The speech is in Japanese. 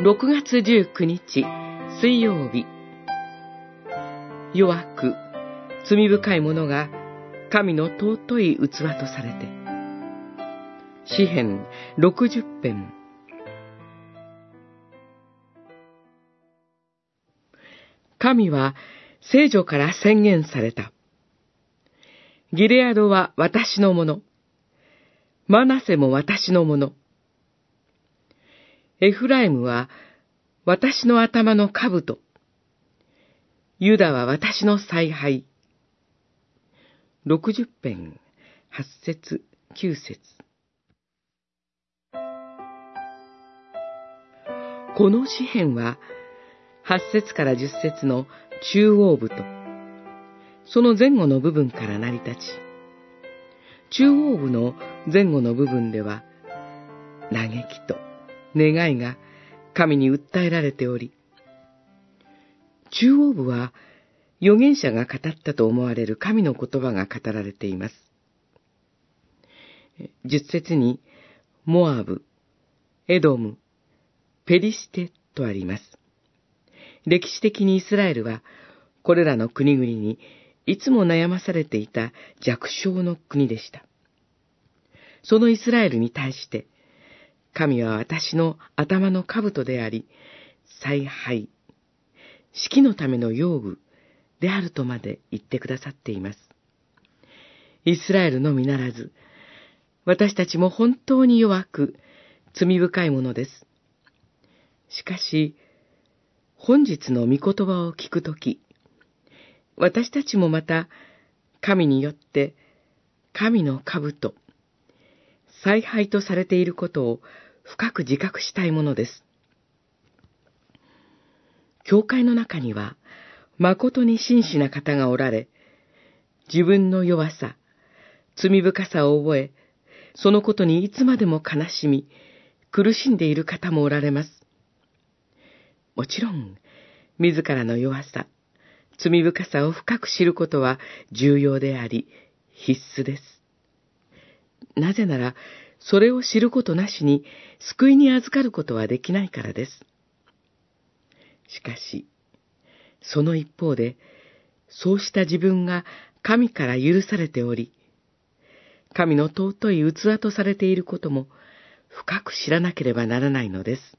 6月19日水曜日弱く罪深い者が神の尊い器とされて詩編60編神は聖女から宣言された。ギレアドは私のもの。マナセも私のもの。エフライムは私の頭の兜。ユダは私の采配。六十編、八節、九節。この詩篇は、八節から十節の中央部と、その前後の部分から成り立ち、中央部の前後の部分では、嘆きと願いが神に訴えられており、中央部は預言者が語ったと思われる神の言葉が語られています。十節に、モアブ、エドム、ペリシテとあります。歴史的にイスラエルは、これらの国々にいつも悩まされていた弱小の国でした。そのイスラエルに対して、神は私の頭の兜であり、采配、式のための用具であるとまで言ってくださっています。イスラエルのみならず、私たちも本当に弱く、罪深いものです。しかし、本日の御言葉を聞くとき、私たちもまた、神によって、神の兜、采配とされていることを深く自覚したいものです。教会の中には、誠に真摯な方がおられ、自分の弱さ、罪深さを覚え、そのことにいつまでも悲しみ、苦しんでいる方もおられます。もちろん、自らの弱さ、罪深さを深く知ることは重要であり、必須です。なぜなら、それを知ることなしに救いに預かることはできないからです。しかし、その一方で、そうした自分が神から許されており、神の尊い器とされていることも深く知らなければならないのです。